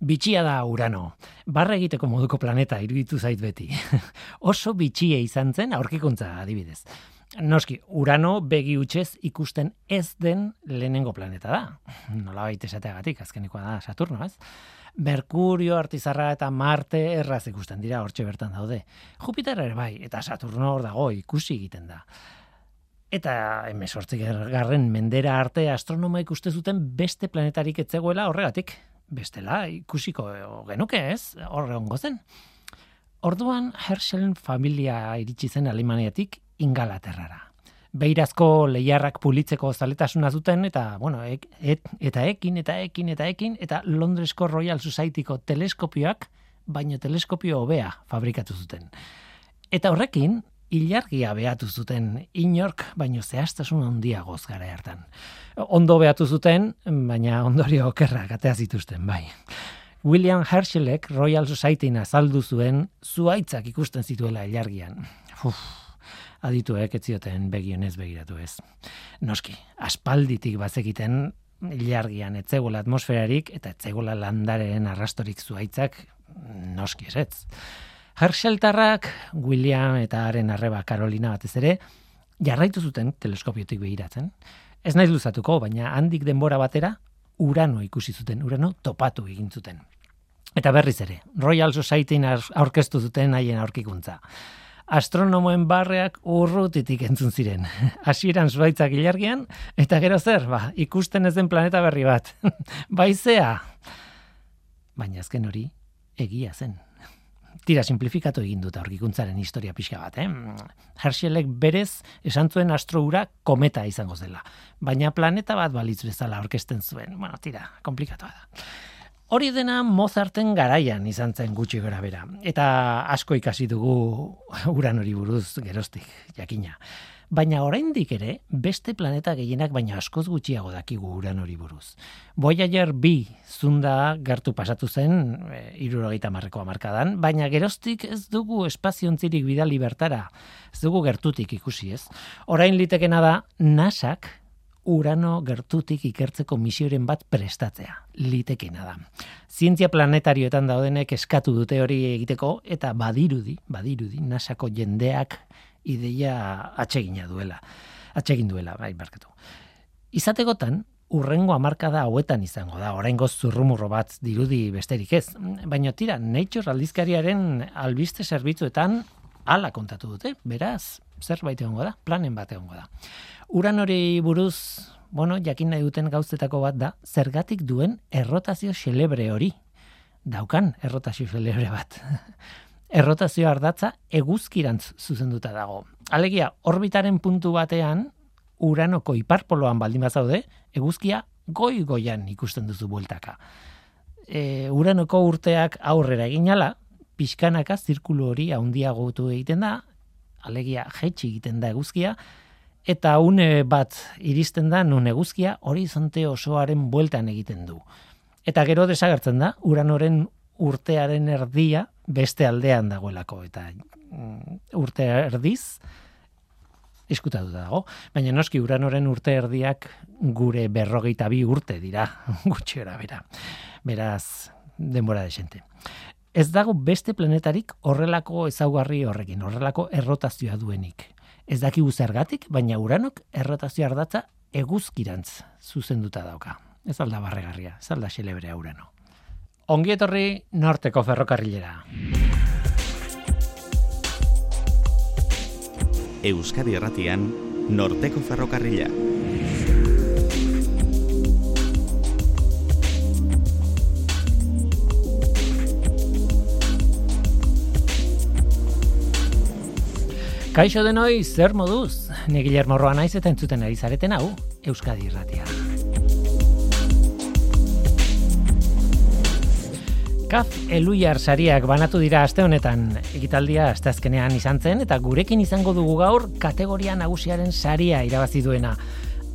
Bitxia da Urano. Barra egiteko moduko planeta iruditu zait beti. Oso bitxie izan zen aurkikuntza adibidez. Noski, Urano begi utxez ikusten ez den lehenengo planeta da. Nola baita esateagatik, azkenikoa da Saturno, ez? Merkurio, Artizarra eta Marte erraz ikusten dira hortxe bertan daude. Jupiter ere bai, eta Saturno hor dago ikusi egiten da. Eta emesortzik garren mendera arte astronoma ikuste zuten beste planetarik etzegoela horregatik bestela ikusiko genuke ez, horre ongo zen. Orduan Herschel familia iritsi zen Alemaniatik Ingalaterrara. Beirazko lehiarrak pulitzeko zaletasuna zuten eta bueno, et, eta ekin eta ekin eta ekin eta Londresko Royal Societyko teleskopioak baino teleskopio hobea fabrikatu zuten. Eta horrekin ilargia behatu zuten inork, baino zehaztasun handiagoz gara hartan. Ondo behatu zuten, baina ondorio okerra gatea zituzten, bai. William Herschelek Royal Society azaldu zuen zuaitzak ikusten zituela ilargian. Uf, adituek ez zioten begionez begiratu ez. Noski, aspalditik bazekiten ilargian etzegola atmosferarik eta etzegola landaren arrastorik zuaitzak noski ez. Herscheltarrak, William eta haren arreba Carolina batez ere, jarraitu zuten teleskopiotik behiratzen. Ez naiz luzatuko, baina handik denbora batera, urano ikusi zuten, urano topatu egin zuten. Eta berriz ere, Royal Society aurkeztu zuten haien aurkikuntza. Astronomoen barreak urrutitik entzun ziren. Hasieran zuaitzak ilargian, eta gero zer, ba, ikusten ez den planeta berri bat. Baizea! Baina azken hori, egia zen tira simplifikatu egin dut aurkikuntzaren historia pixka bat, eh? Herschelek berez esan zuen astroura kometa izango zela, baina planeta bat balitz bezala aurkezten zuen. Bueno, tira, komplikatua da. Hori dena Mozarten garaian izan zen gutxi gora bera. Eta asko ikasi dugu uran hori buruz gerostik, jakina. Baina oraindik ere, beste planeta gehienak baina askoz gutxiago dakigu uran hori buruz. Voyager B zunda gertu pasatu zen, e, irurogeita marreko amarkadan, baina gerostik ez dugu espaziontzirik bidali bertara, ez dugu gertutik ikusi ez. Orain litekena da, nasak urano gertutik ikertzeko misioren bat prestatzea, litekena da. Zientzia planetarioetan daudenek eskatu dute hori egiteko, eta badirudi, badirudi, nasako jendeak ideia atsegina duela. Atsegin duela, bai, barkatu. Izategotan, urrengo hamarkada hauetan izango da, oraingo zurrumurro bat dirudi besterik ez. Baina tira, Nature aldizkariaren albiste zerbitzuetan ala kontatu dute, beraz, zerbait egongo da, planen bat egongo da. Uran hori buruz, bueno, jakin nahi duten gauzetako bat da, zergatik duen errotazio xelebre hori. Daukan errotazio xelebre bat. errotazio ardatza eguzkirantz zuzenduta dago. Alegia, orbitaren puntu batean, uranoko iparpoloan baldin bazaude, eguzkia goi-goian ikusten duzu bueltaka. E, uranoko urteak aurrera eginala, pixkanaka zirkulu hori handiagotu egiten da, alegia jetxi egiten da eguzkia, eta une bat iristen da nun eguzkia horizonte osoaren bueltan egiten du. Eta gero desagertzen da, uranoren urtearen erdia beste aldean dagoelako eta mm, urte erdiz iskutatu dago. Baina noski uranoren urte erdiak gure berrogeita bi urte dira gutxi bera. Beraz, denbora desente. Ez dago beste planetarik horrelako ezaugarri horrekin, horrelako errotazioa duenik. Ez daki zergatik, baina uranok errotazio ardatza eguzkirantz zuzenduta dauka. Ez alda barregarria, ez alda xelebrea urano. Ongi etorri norteko ferrokarrilera. Euskadi Erratian, norteko ferrokarrila. Kaixo denoi, zer moduz? Ni Guillermo Roa naiz eta entzuten ari zareten hau, Euskadi Irratia. Kaf Eluiar sariak banatu dira aste honetan egitaldia asteazkenean izan zen eta gurekin izango dugu gaur kategoria nagusiaren saria irabazi duena.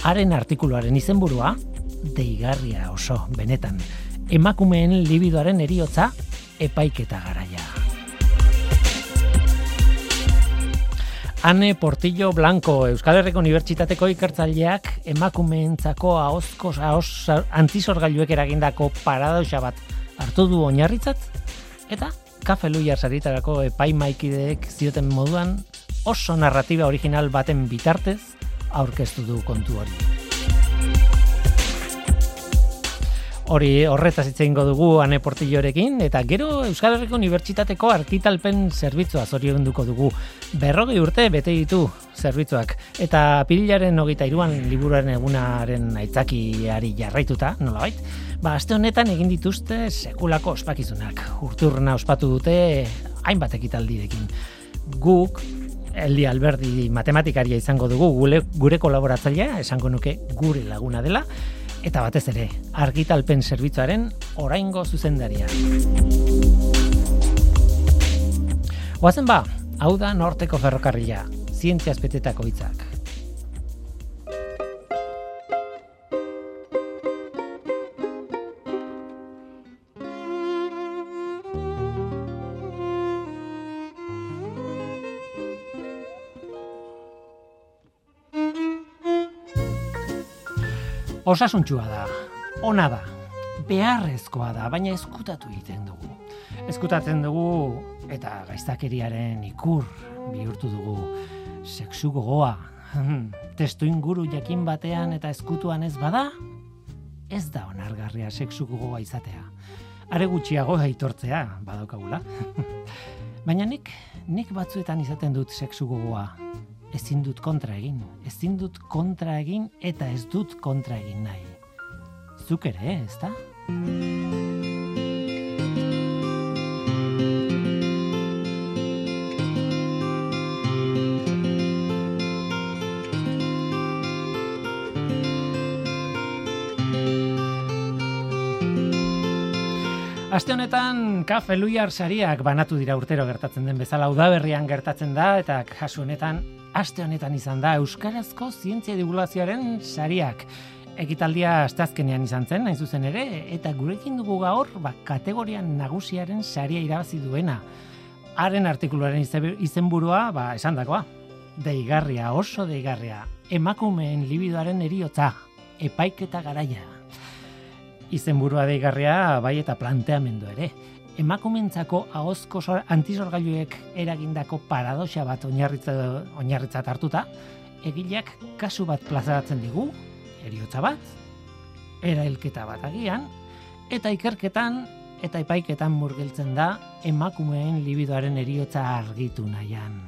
Haren artikuluaren izenburua deigarria oso benetan. Emakumeen libidoaren eriotza epaiketa garaia. Ane Portillo Blanco, Euskal Herriko Unibertsitateko ikertzaileak emakumeentzako ahozko ahos antizorgailuek eragindako paradoxa bat hartu du oinarritzat, eta kafe luiar saritarako epaimaikideek zioten moduan oso narratiba original baten bitartez aurkeztu du kontu hori. Hori horretaz hitze eingo dugu Ane Portillorekin eta gero Euskal Herriko Unibertsitateko arkitalpen zerbitzua zorionduko dugu. Berrogei urte bete ditu zerbitzuak eta pirilaren hogeita iruan liburuaren egunaren aitzakiari jarraituta, nolabait, ba, aste honetan egin dituzte sekulako ospakizunak. Urturna ospatu dute hainbat ekitaldirekin. Guk Eli Alberdi matematikaria izango dugu gure, gure kolaboratzailea, esango nuke gure laguna dela, eta batez ere argitalpen zerbitzuaren oraingo zuzendaria. Oazen ba, hau da norteko ferrokarrila, zientzia espetetako hitzak. Osasuntsua da, ona da, beharrezkoa da, baina eskutatu egiten dugu. Eskutatzen dugu eta gaiztakeriaren ikur bihurtu dugu sexu gogoa. Testu inguru jakin batean eta eskutuan ez bada, ez da onargarria sexu gogoa izatea. Are gutxiago aitortzea badaukagula. Baina nik, nik batzuetan izaten dut sexu gogoa, ezin dut kontra egin, ezin dut kontra egin eta ez dut kontra egin nahi. Zuk ere, ez da? Aste honetan kafe luiar sariak banatu dira urtero gertatzen den bezala udaberrian gertatzen da eta kasu honetan aste honetan izan da Euskarazko Zientzia Divulgazioaren sariak. Ekitaldia asteazkenean izan zen, nahi zuzen ere, eta gurekin dugu gaur, ba, kategorian nagusiaren saria irabazi duena. Haren artikuluaren izenburua, ba, esan dakoa. Deigarria, oso deigarria. Emakumeen libidoaren eriotza. Epaiketa garaia. Izenburua deigarria, bai eta planteamendu ere emakumentzako ahozko antizorgailuek eragindako paradoxa bat oinarritza oinarritzat hartuta, egileak kasu bat plazaratzen digu, eriotza bat, erailketa bat agian, eta ikerketan eta epaiketan murgiltzen da emakumeen libidoaren eriotza argitu nahian.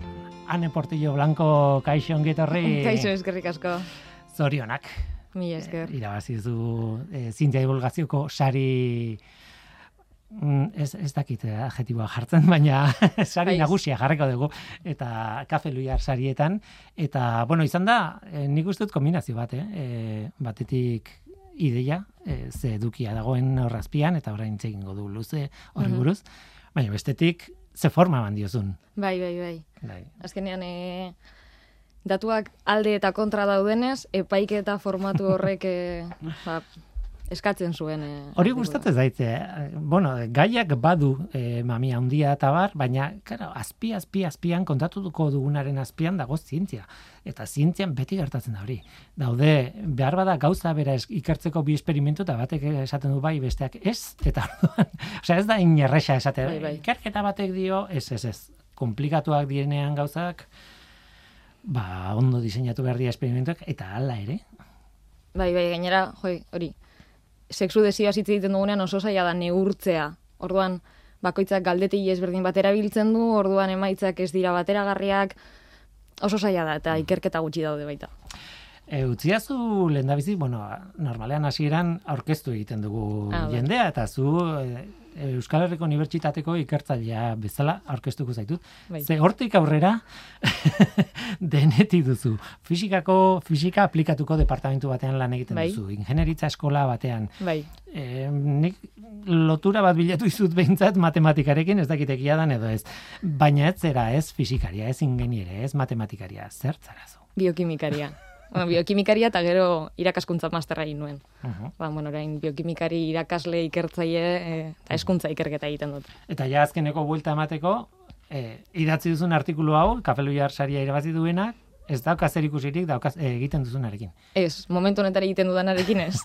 Ane Portillo Blanco, kaixo ongetorri. Kaixo, eskerrik asko. Zorionak. Mi esker. E, irabazizu e, zintia divulgazioko sari ez, ez dakit eh, adjetiboa jartzen, baina sari nagusia jarreko dugu, eta kafe luiar sarietan, eta, bueno, izan da, e, nik uste dut kombinazio bat, eh? E, batetik ideia, e, ze edukia dagoen horrazpian, eta orain txegin du luze hori buruz, baina bestetik, ze forma ban diozun. Bai, bai, bai. bai. Azkenean, e, datuak alde eta kontra daudenez, epaik eta formatu horrek, e, ba, eskatzen zuen. E, Hori gustatzen zaite. Eh? Bueno, gaiak badu e, mamia handia eta bar, baina claro, azpi azpi azpian kontatuko dugunaren azpian dago zientzia. Eta zientzian beti gertatzen da hori. Daude, behar bada gauza bera ikertzeko bi esperimentu eta batek esaten du bai besteak ez, eta osea ez da inerresa esate. Bai, bai. Ikerketa batek dio, ez, ez, ez. Komplikatuak direnean gauzak, ba, ondo diseinatu behar dira esperimentuak, eta hala ere. Bai, bai, gainera, joi, hori, sexu desioa hitz egiten dugunean oso zaila da neurtzea. Orduan, bakoitzak galdeti ezberdin batera biltzen du, orduan emaitzak ez dira bateragarriak, oso zaila da, eta ikerketa gutxi daude baita. E, utziazu lehen bueno, normalean hasieran aurkeztu egiten dugu ah, bai. jendea, eta zu e, Euskal Herriko Unibertsitateko ikertzailea bezala aurkeztuko zaitut. Bai. Ze hortik aurrera denetik duzu. Fisikako, fisika aplikatuko departamentu batean lan egiten bai. duzu. Ingenieritza eskola batean. Bai. E, nik lotura bat bilatu izut behintzat matematikarekin, ez dakitekia dan edo ez. Baina ez zera ez fisikaria, ez ingeniere, ez matematikaria. Zertzarazu? Biokimikaria. Bueno, biokimikaria eta gero irakaskuntza masterra egin nuen. Uh ba, bueno, orain biokimikari irakasle ikertzaile eh, eta eskuntza ikerketa egiten dut. Eta ja azkeneko buelta emateko, e, idatzi duzun artikulu hau, kafeluiar saria irabazi duena, Ez dauka zer ikusirik dauka eh, egiten duzunarekin. Ez, momentu honetan egiten dudanarekin ez.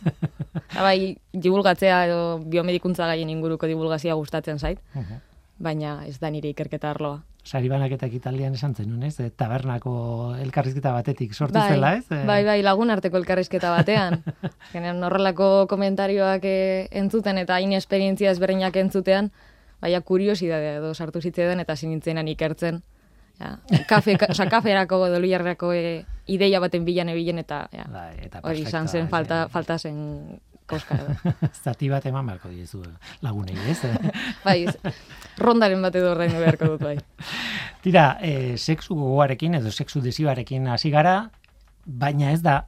Bai, divulgatzea edo biomedikuntza gaien inguruko divulgazioa gustatzen zait, Mhm. baina ez da nire ikerketa arloa. Sari banaketak italian esan zenun, ez? E, tabernako elkarrizketa batetik sortu Bai, zela, ez? E, bai, bai, lagun arteko elkarrizketa batean. Azkenean horrelako komentarioak eh, entzuten eta hain esperientzia ezberdinak entzutean, baina kuriosidadea edo sartu zitzaidan eta sinintzenan ikertzen. Ja, kafe, ka, oza, kaferako edo liarrako eh, ideia baten bilan ebilen eta ja, Bai, eta hori izan zen falta, falta zen koska. Zati bat eman beharko diezu lagunei, ez? bai, rondaren bat edo ordaindu beharko dut bai. Tira, e, sexu gogoarekin edo sexu desioarekin hasi gara, baina ez da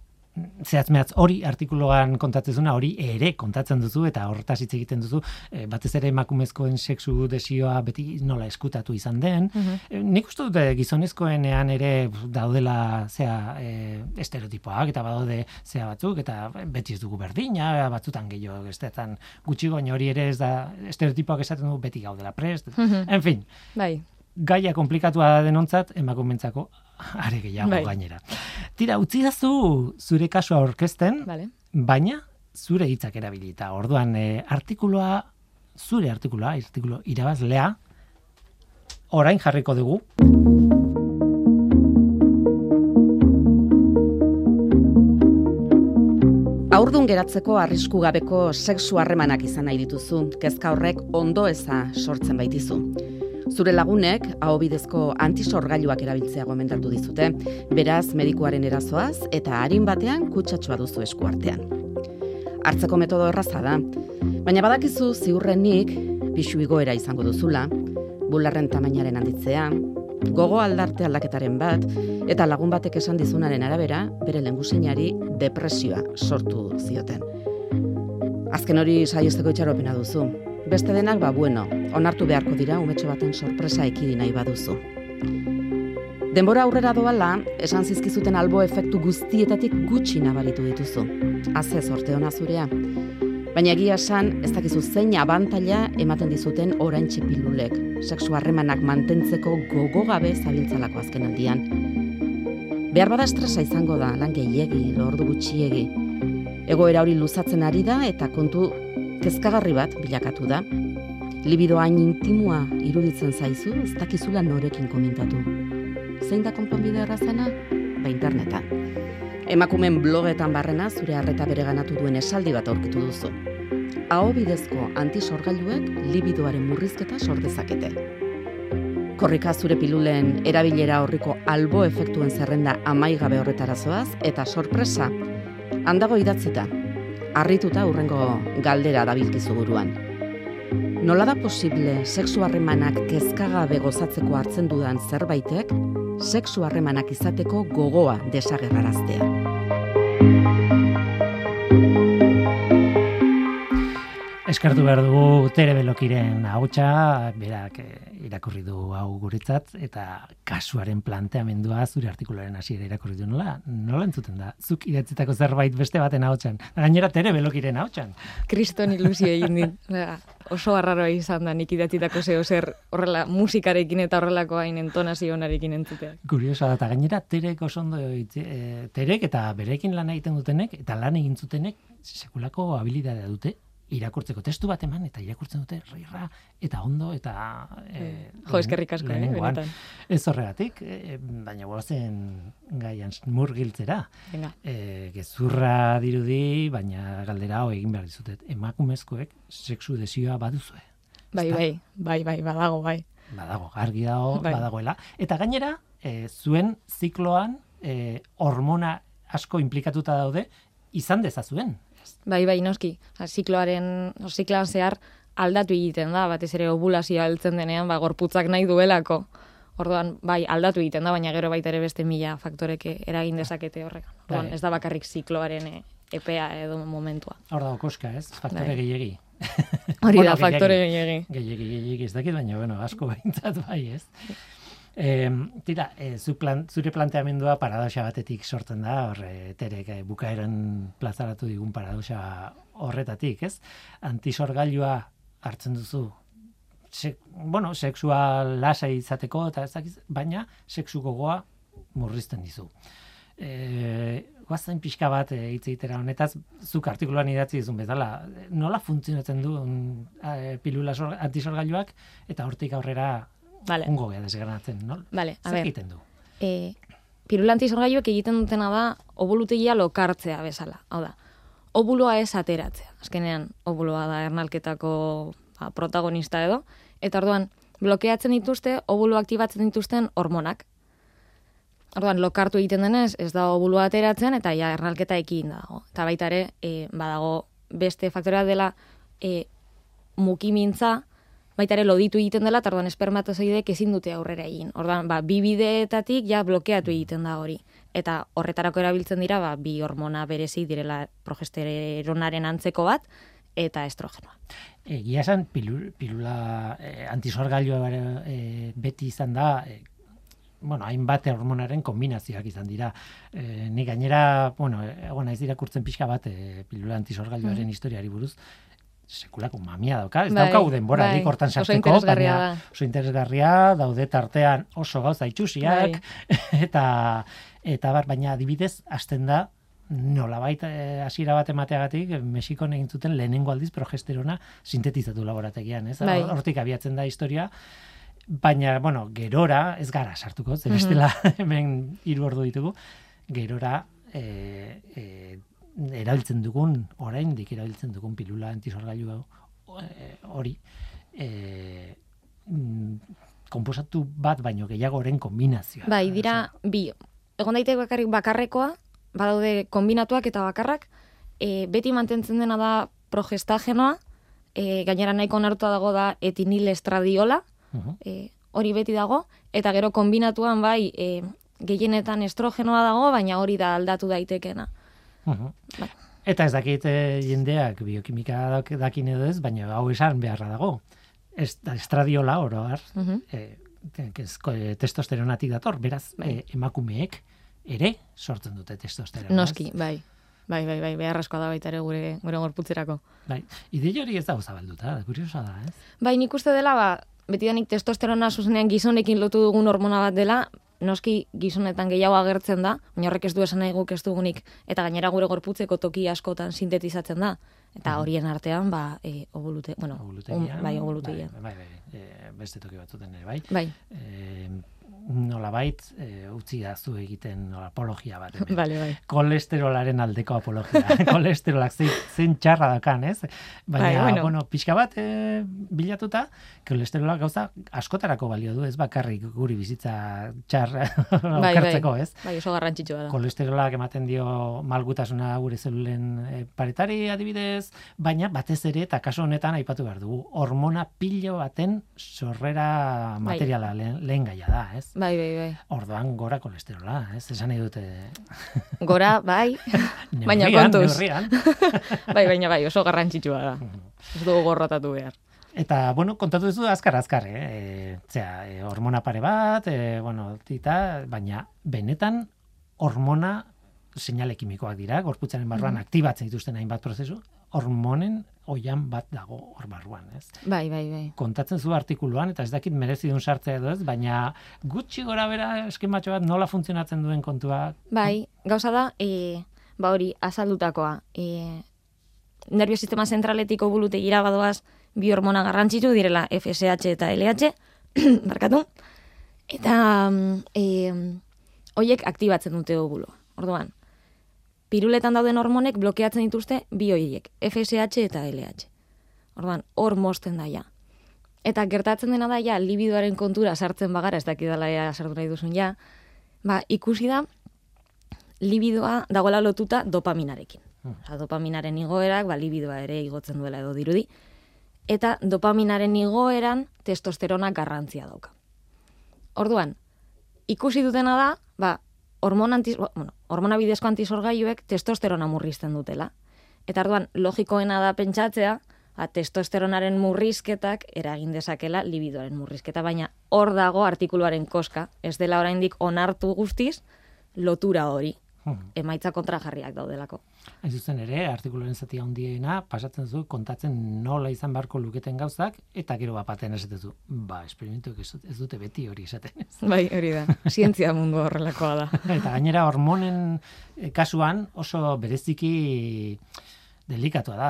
zehatz mehatz hori artikuluan kontatzen hori ere kontatzen duzu eta horretaz hitz egiten duzu, e, batez ere emakumezkoen sexu desioa beti nola eskutatu izan den. E, nik uste dut e, gizonezkoenean ere daudela zea e, estereotipoak eta badaude zea batzuk eta beti ez dugu berdina, batzutan gehiago estetan gutxi goin hori ere ez da estereotipoak esaten du beti gaudela prest. en fin, Bai, gaia komplikatua da denontzat, emakumentzako are gehiago Bai. gainera. Tira, utzi dazu zure kasua orkesten, bale. baina zure hitzak erabilita. Orduan, e, artikulua, zure artikulua, artikulu irabazlea, orain jarriko dugu. Aurdun geratzeko arrisku gabeko sexu harremanak izan nahi dituzu, kezka horrek ondo eza sortzen baitizu. Zure lagunek ahobidezko antisorgailuak erabiltzea gomendatu dizute, beraz medikuaren erazoaz eta harin batean kutsatxoa duzu eskuartean. Hartzeko metodo erraza da, baina badakizu ziurrenik pixu igoera izango duzula, bularren tamainaren handitzea, gogo aldarte aldaketaren bat, eta lagun batek esan dizunaren arabera, bere lenguseinari depresioa sortu zioten. Azken hori saiesteko itxaropena duzu. Beste denak, ba, bueno, onartu beharko dira umetxo baten sorpresa ekidi nahi baduzu. Denbora aurrera doala, esan zizkizuten albo efektu guztietatik gutxi nabaritu dituzu. Haze sorte ona zurea. Baina egia esan, ez dakizu zein abantaila ematen dizuten oraintxe pilulek, sexu harremanak mantentzeko gogo gabe zabiltzalako azken aldian. Behar bada estresa izango da, lan gehiegi, lordu gutxiegi. Egoera hori luzatzen ari da eta kontu kezkagarri bat bilakatu da. Libido hain intimua iruditzen zaizu, ez dakizula norekin komentatu. Zein da konponbide errazena? Ba internetan. Emakumen blogetan barrena zure harreta bereganatu duen esaldi bat aurkitu duzu. Aho bidezko antisorgailuek libidoaren murrizketa sor dezakete. Korrika zure pilulen erabilera horriko albo efektuen zerrenda amaigabe horretarazoaz eta sorpresa handago idatzita. Arrituta hurrengo galdera dabilkizu buruan. Nola da posible sexu harremanak kezkagabe gozatzeko hartzen dudan zerbaitek sexu harremanak izateko gogoa desagerraraztea. Eskartu behar dugu Tere Belokiren hautsa, berak eh, irakurri du hau guretzat, eta kasuaren planteamendua zure artikuluaren hasiera irakurri du nola, nola entzuten da, zuk idatzitako zerbait beste baten hautsan. Gainera Tere Belokiren hautsan. Kriston ilusio egin dit. Oso arraroa izan da nik idatzitako zeo zer horrela musikarekin eta horrelako hain entonazio onarekin entzutea. Kuriosa da, eta gainera Terek oso ondo, eh, Terek eta berekin lan egiten dutenek, eta lan egin zutenek, sekulako habilidadea dute, irakurtzeko testu bat eman, eta irakurtzen dute rirra, eta ondo, eta... eh, Jo, eskerrik asko, eh, benetan. Ez horregatik, eh, baina guazen gaian murgiltzera. Venga. E, gezurra dirudi, baina galdera hau egin behar dizutet. Emakumezkoek sexu desioa baduzue. Bai, bai, bai, bai, badago, bai. Badago, argi dago, Bai. badagoela. Eta gainera, e, zuen zikloan e, hormona asko implikatuta daude, izan dezazuen. Bai, bai, noski. Osa, zikloaren, o, zikloan zehar aldatu egiten da, batez ere ovulazioa heltzen denean, ba, gorputzak nahi duelako. Orduan, bai, aldatu egiten da, baina gero baita ere beste mila faktoreke eragin dezakete. Orduan, Bai. ez da bakarrik zikloaren eh, epea edo momentua. Hor dago koska, ez? Faktore Bai. gehiegi. Hori da faktore gehiagi. Gehiegi, gehiegi, ez dakit, baina, bueno, asko behintzat bai, ez? E, tira, e, zu plan, zure planteamendua paradoxa batetik sortzen da, hor, e, terek e, bukaeran plazaratu digun paradoxa horretatik, ez? Antisorgailua hartzen duzu, se, bueno, sexua lasai izateko, eta ez dakiz, baina sexu gogoa murrizten dizu. E, guazen pixka bat e, hitz egitera honetaz, zuk artikuluan idatzi dizun bezala, nola funtzionatzen du e, pilula sor, antisorgailuak eta hortik aurrera Vale. ungo geha desgranatzen, no? Vale, a Zer ber. egiten du? E, pirula antisorgailuek egiten dutena da obulutegia lokartzea bezala. Hau da, obuloa ez ateratzea. Azkenean, obuloa da ernalketako ba, protagonista edo. Eta orduan, blokeatzen dituzte, obulo aktibatzen dituzten hormonak. Orduan, lokartu egiten denez, ez da obuloa ateratzen, eta ja, ernalketa ekin dago. Eta baita ere, e, badago beste faktorea dela e, mukimintza, baita ere loditu egiten dela, eta orduan espermatozoideek ezin dute aurrera egin. Orduan, ba, bi bideetatik ja blokeatu egiten da hori. Eta horretarako erabiltzen dira, ba, bi hormona berezi direla progesteronaren antzeko bat, eta estrogenoa. Egia esan, pilu- pilula eh, antisorgailua eh, beti izan da, eh, bueno, hainbat hormonaren kombinazioak izan dira. Eh, ni gainera, bueno, egon naiz irakurtzen pixka bat eh, pilula antisorgailuaren historiari buruz, sekulako mamia dauka, ez Bai, daukagu denborarik bai. hortan sartzeko, baina oso interesgarria, daude tartean oso gauza itxusiak, eta, eta bar, baina adibidez, hasten da, nolabait eh, hasiera bat emateagatik Mexikon egin zuten lehenengo aldiz progesterona sintetizatu laborategian, ez? Bai. Hortik abiatzen da historia. Baina, bueno, gerora, ez gara sartuko, Mhm. bestela hemen hiru ordu ditugu, gerora e, e, erabiltzen dugun, oraindik erabiltzen dugun pilula antisorgailu hau, eh, hori, e, mm, konposatu bat baino gehiagoren kombinazioa. Bai, dira, bi, egon daiteke bakarrik bakarrekoa, badaude kombinatuak eta bakarrak, e, beti mantentzen dena da progestagenoa, e, gainera nahiko onartua dago da etinil estradiola, e, hori beti dago, eta gero kombinatuan bai, e, gehienetan estrogenoa dago, baina hori da aldatu daitekena. Bai. Eta ez dakit eh, jendeak biokimika dak- dakin edo ez, baina hau esan beharra dago. Ez, estradiola oro har, Mhm. eh, eh, testosteronatik dator, beraz, Bai. eh, emakumeek ere sortzen dute testosterona. Noski, bai. Bai, bai, bai, beharrezkoa da baita ere gure, gure gorputzerako. Bai, ideia hori ez dago zabalduta, kuriosa da, ez? Bai, nik uste dela, ba, betidanik testosterona zuzenean gizonekin lotu dugun hormona bat dela, noski gizonetan gehiago agertzen da, baina horrek ez du esan nahi guk ez dugunik, eta gainera gure gorputzeko toki askotan sintetizatzen da. Eta horien artean, ba, e, obolute, bueno, Obulutegian. un- bai, obolutegian. Bai, bai, bai, eh, beste toki batzuten ere, bai. Bai, Eh, nolabait, eh, utzi da zu egiten nola, apologia bat. hemen. bale, bai. kolesterolaren aldeko apologia. Kolesterolak zein, zein txarra dakan, ez? Baina, Bai, bueno. bueno. pixka bat e, bilatuta, kolesterolak gauza askotarako balio du, ez bakarrik guri bizitza txar Bai, okertzeko, bai. ez? Bai, oso garrantzitsua da. Kolesterolak ematen dio malgutasuna gure zelulen e, paretari adibidez, baina batez ere, eta kasu honetan aipatu behar dugu, hormona pilo baten sorrera Bai. materiala lehen, lehen gaia da, ez? Bai, bai, bai. Orduan gora kolesterola, ez? Esan nahi dute Gora, bai, baina kontuz. bai, baina bai, oso garrantzitsua da. Ez dugu gorrotatu behar. Eta, bueno, kontatu duzu azkar azkar, eh? E, zera, e, hormona pare bat, e, bueno, tita, baina benetan hormona seinale kimikoak dira, gorputzaren barruan aktibatzen dituzten hainbat prozesu, hormonen oian bat dago hor barruan, ez? Bai, bai, bai. Kontatzen zu artikuluan, eta ez dakit merezi duen sartzea edo ez, baina gutxi gora bera eskematxo bat nola funtzionatzen duen kontua. Bai, gauza da, e, ba hori, azaldutakoa. E, nervio sistema zentraletik obulutegira badoaz bi hormona garrantzitsu direla FSH eta LH, barkatu. Eta mm, e, hoiek aktibatzen dute obuloa. Orduan, piruletan dauden hormonek blokeatzen dituzte bi hoiek, FSH eta LH. Orduan, hor mosten da ja. Eta gertatzen dena da ja, libidoaren kontura sartzen bagara, ez dakidala ja sartu nahi duzun ja, ba, ikusi da, libidoa dagoela lotuta dopaminarekin. Osa, dopaminaren igoerak, ba, libidoa ere igotzen duela edo dirudi. Eta dopaminaren igoeran testosterona garrantzia dauka. Orduan, ikusi dutena da, ba, hormona, antiz, bueno, hormona bidezko antisorgailuek testosterona murrizten dutela. Eta orduan, logikoena da pentsatzea, ba, testosteronaren murrizketak eragin dezakela libidoaren murrizketa, baina hor dago artikuluaren koska, ez dela oraindik onartu guztiz lotura hori. Hmm. emaitza kontrajarriak daudelako. Hain zuzen ere, artikuloren zati handiena pasatzen zu kontatzen nola izan beharko luketen gauzak eta gero bat batean esatezu. Ba, ez, dut- ez dute beti hori esaten. Bai, hori da. Zientzia mundu horrelakoa da. eta gainera hormonen eh, kasuan oso bereziki delikatua da,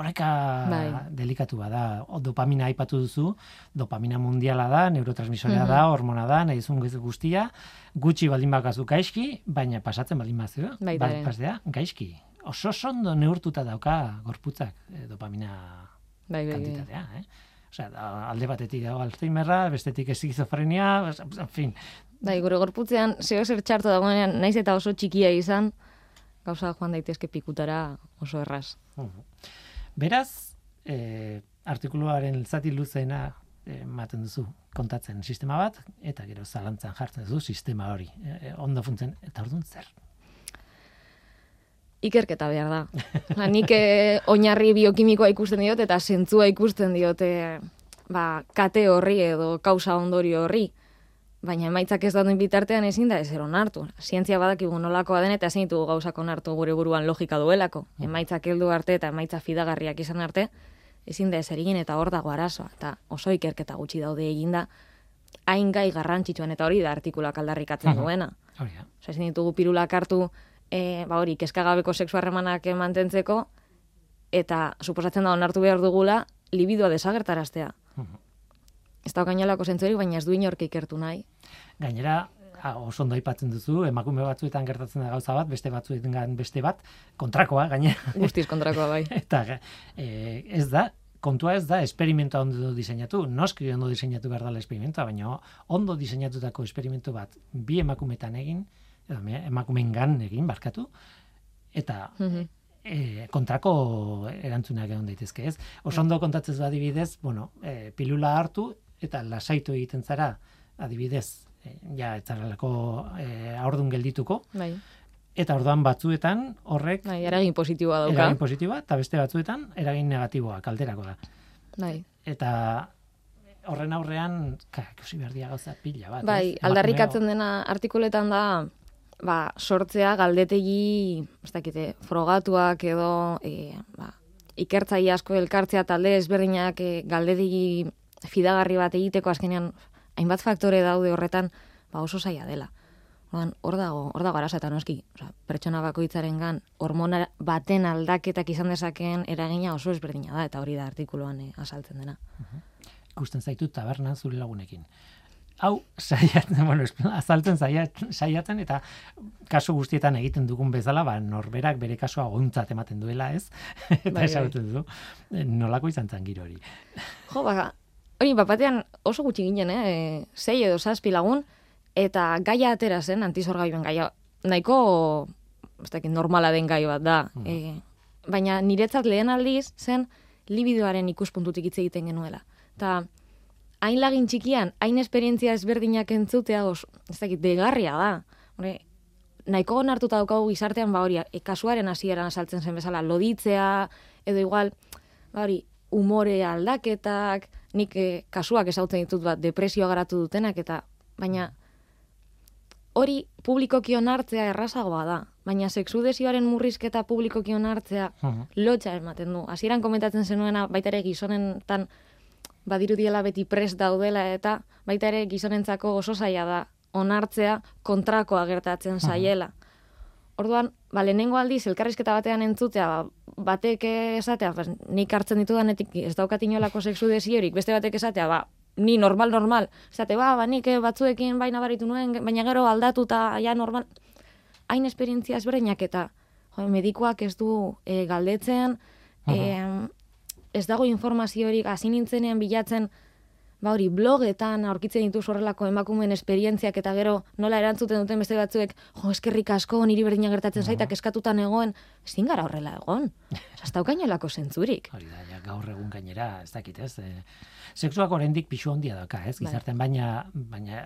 oreka Bai. delikatua da. O, dopamina aipatu duzu, dopamina mundiala da, neurotransmisorea Mhm. da, hormona da, nahi guz- guztia, gutxi baldin bakazu gaizki, baina pasatzen baldin bazu, Baita ere. pasea, gaizki. Oso oso ondo neurtuta dauka gorputzak eh, dopamina Bai, bai, bai. kantitatea, eh? Osea, alde batetik dago Alzheimerra, bestetik esquizofrenia, en fin, Bai, gure gorputzean zeo zer txarto dagoenean, naiz eta oso txikia izan, gauza joan daitezke pikutara oso erraz. Beraz, eh, artikuluaren zati luzeena eh, ematen duzu kontatzen sistema bat, eta gero zalantzan jartzen duzu sistema hori. Eh, ondo funtzen, eta orduan zer? Ikerketa behar da. Ba, nik eh, oinarri biokimikoa ikusten diot eta zentzua ikusten diote ba, kate horri edo kausa ondorio horri. Baina emaitzak ez dauden bitartean ezin da ezer onartu. Zientzia badakigu nolakoa den eta ezin ditugu gauzak onartu gure buruan logika duelako. Emaitzak heldu arte eta emaitza fidagarriak izan arte, ezin da ezer egin eta hor dago arazoa. Eta oso ikerketa gutxi daude eginda, hain gai garrantzitsuan eta hori da artikulak aldarrikatzen Mhm. duena. Hori da. Osa, ezin ditugu pirulak hartu, e, ba hori, kezkagabeko sexu harremanak eh, mantentzeko, eta suposatzen da onartu behar dugula, libidoa desagertaraztea. Ez da gainolako zentzurik, baina ez du inork ikertu nahi. Gainera, oso ondo aipatzen duzu, emakume batzuetan gertatzen da gauza bat, beste batzuetan beste bat, kontrakoa, gainera. Guztiz kontrakoa bai. Eta e, ez da, kontua ez da esperimentua ondo diseinatu, noski ondo diseinatu behar dela esperimentua, baina ondo diseinatutako esperimentu bat bi emakumetan egin, edo me- emakumeengan egin, barkatu, eta Mhm. e, kontrako erantzunak egon daitezke, ez? Oso ondo kontatzez adibidez, bueno, e, pilula hartu eta lasaitu egiten zara, adibidez, e, ja, ez e, aurdun geldituko, Bai, eta orduan batzuetan horrek bai, eragin positiboa dauka. eragin positiboa, eta beste batzuetan eragin negatiboa, kalterako da. Bai, Eta horren aurrean, ka, ikusi behar dira gauza pila bat. bai ez? aldarrikatzen dena artikuletan da, ba, sortzea galdetegi, ez dakite, frogatuak edo, e, ba, ikertzaile asko elkartzea talde ezberdinak e, galdetegi fidagarri bat egiteko azkenean hainbat faktore daude horretan, ba, oso zaila dela. Orduan, hor dago, hor dago arazoa eta noski, osea, pertsona bakoitzarengan hormona baten aldaketak izan dezakeen eragina oso ezberdina da eta hori da artikuluan eh, azaltzen dena. ikusten zaitu tabernan zure lagunekin. Hau, saiatzen, bueno, azaltzen saiat- saiatzen, eta kasu guztietan egiten dugun bezala, ba, norberak bere kasua gontzat ematen duela, ez? eta bai. esagutzen du, nolako izan zen giro hori. Jo, ba, hori, bapatean oso gutxi ginen, eh? zei edo zazpi lagun, eta gaia atera zen, antizorgaioen gaia, nahiko, ez dakit, normala den gai bat da. E, baina niretzat lehen aldiz zen libidoaren ikuspuntutik hitz egiten genuela. Eta hain lagin txikian, hain esperientzia ezberdinak entzutea, os, ez dakit, degarria da. Hore, nahiko onartuta daukagu gizartean, ba hori, e, kasuaren hasieran saltzen zen bezala, loditzea, edo igual, ba hori, umore aldaketak, nik eh, kasuak esautzen ditut bat, depresioa garatu dutenak, eta baina hori publikoki onartzea errazagoa da. Baina sexudesioaren murrizketa publikoki onartzea Mhm. lotxa ematen du. Hasieran komentatzen zenuena baita ere gizonentan badirudiela beti prest daudela eta baita ere gizonentzako oso zaila da onartzea kontrakoa gertatzen zaiela. Orduan, ba, lehenengo aldiz, elkarrizketa batean entzutea, ba, batek esatea, ba, nik hartzen ditudanetik ez daukat inolako sexu desiorik, beste batek esatea, ba, ni normal, normal. Esate, ba, ba, nik eh, batzuekin baina baritu nuen, baina gero aldatuta, ja, normal. Hain esperientzia ezberdinak eta jo, medikoak ez du e, galdetzen, e, ez dago informaziorik, hasi nintzenean bilatzen, ba hori, blogetan aurkitzen dituz horrelako emakumeen esperientziak eta gero nola erantzuten duten beste batzuek, jo, eskerrik asko, niri berdina gertatzen zaitak eskatutan egoen, ezin gara horrela egon. Ez daukainolako zentzurik. Hori da, ja, gaur egun gainera, ez dakit, ez? E, sexuak oraindik pisu handia dauka, ez? Bai. Gizartean baina baina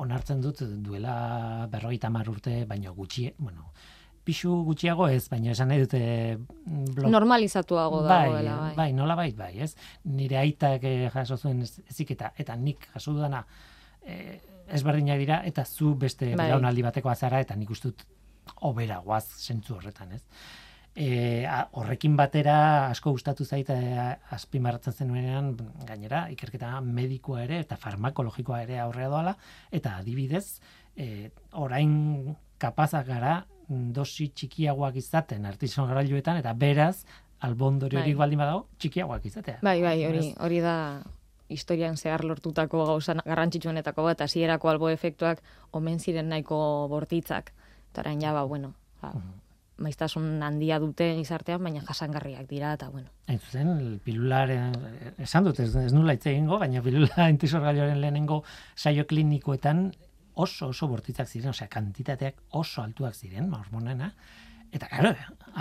onartzen dut duela berrogeita hamar urte, baino gutxi, bueno, pisu gutxiago ez, baina esan nahi dute mm, blog, Normalizatuago dagoela, bai. bai, nola bai, bai, ez? Nire aitak eh, jaso zuen ez- eziketa, eta nik jaso dudana eh, ezberdinak dira, eta zu beste Bai. belaunaldi bateko azara, eta nik uste dut obera guaz zentzu horretan, ez? E, a, horrekin batera asko gustatu zaite azpimarratzen zenuenean gainera ikerketa medikoa ere eta farmakologikoa ere aurrea doala eta adibidez e, orain kapazak gara dosi txikiagoak izaten artizon garailuetan eta beraz albondori horik Bai. baldin badago txikiagoak izatea. Bai, bai, hori, hori da historian zehar lortutako gauza garrantzitsuenetako bat, hasierako albo efektuak omen ziren nahiko bortitzak. Eta orain ja, ba, bueno, ba, maiztasun handia dute gizartean, baina jasangarriak dira, eta bueno. Hain zuzen, pilularen, esan dut, ez, ez nula hitz egingo, baina pilula antisorgailioaren lehenengo saio klinikoetan oso oso bortitzak ziren, osea, kantitateak oso altuak ziren, hormonena, eta, claro,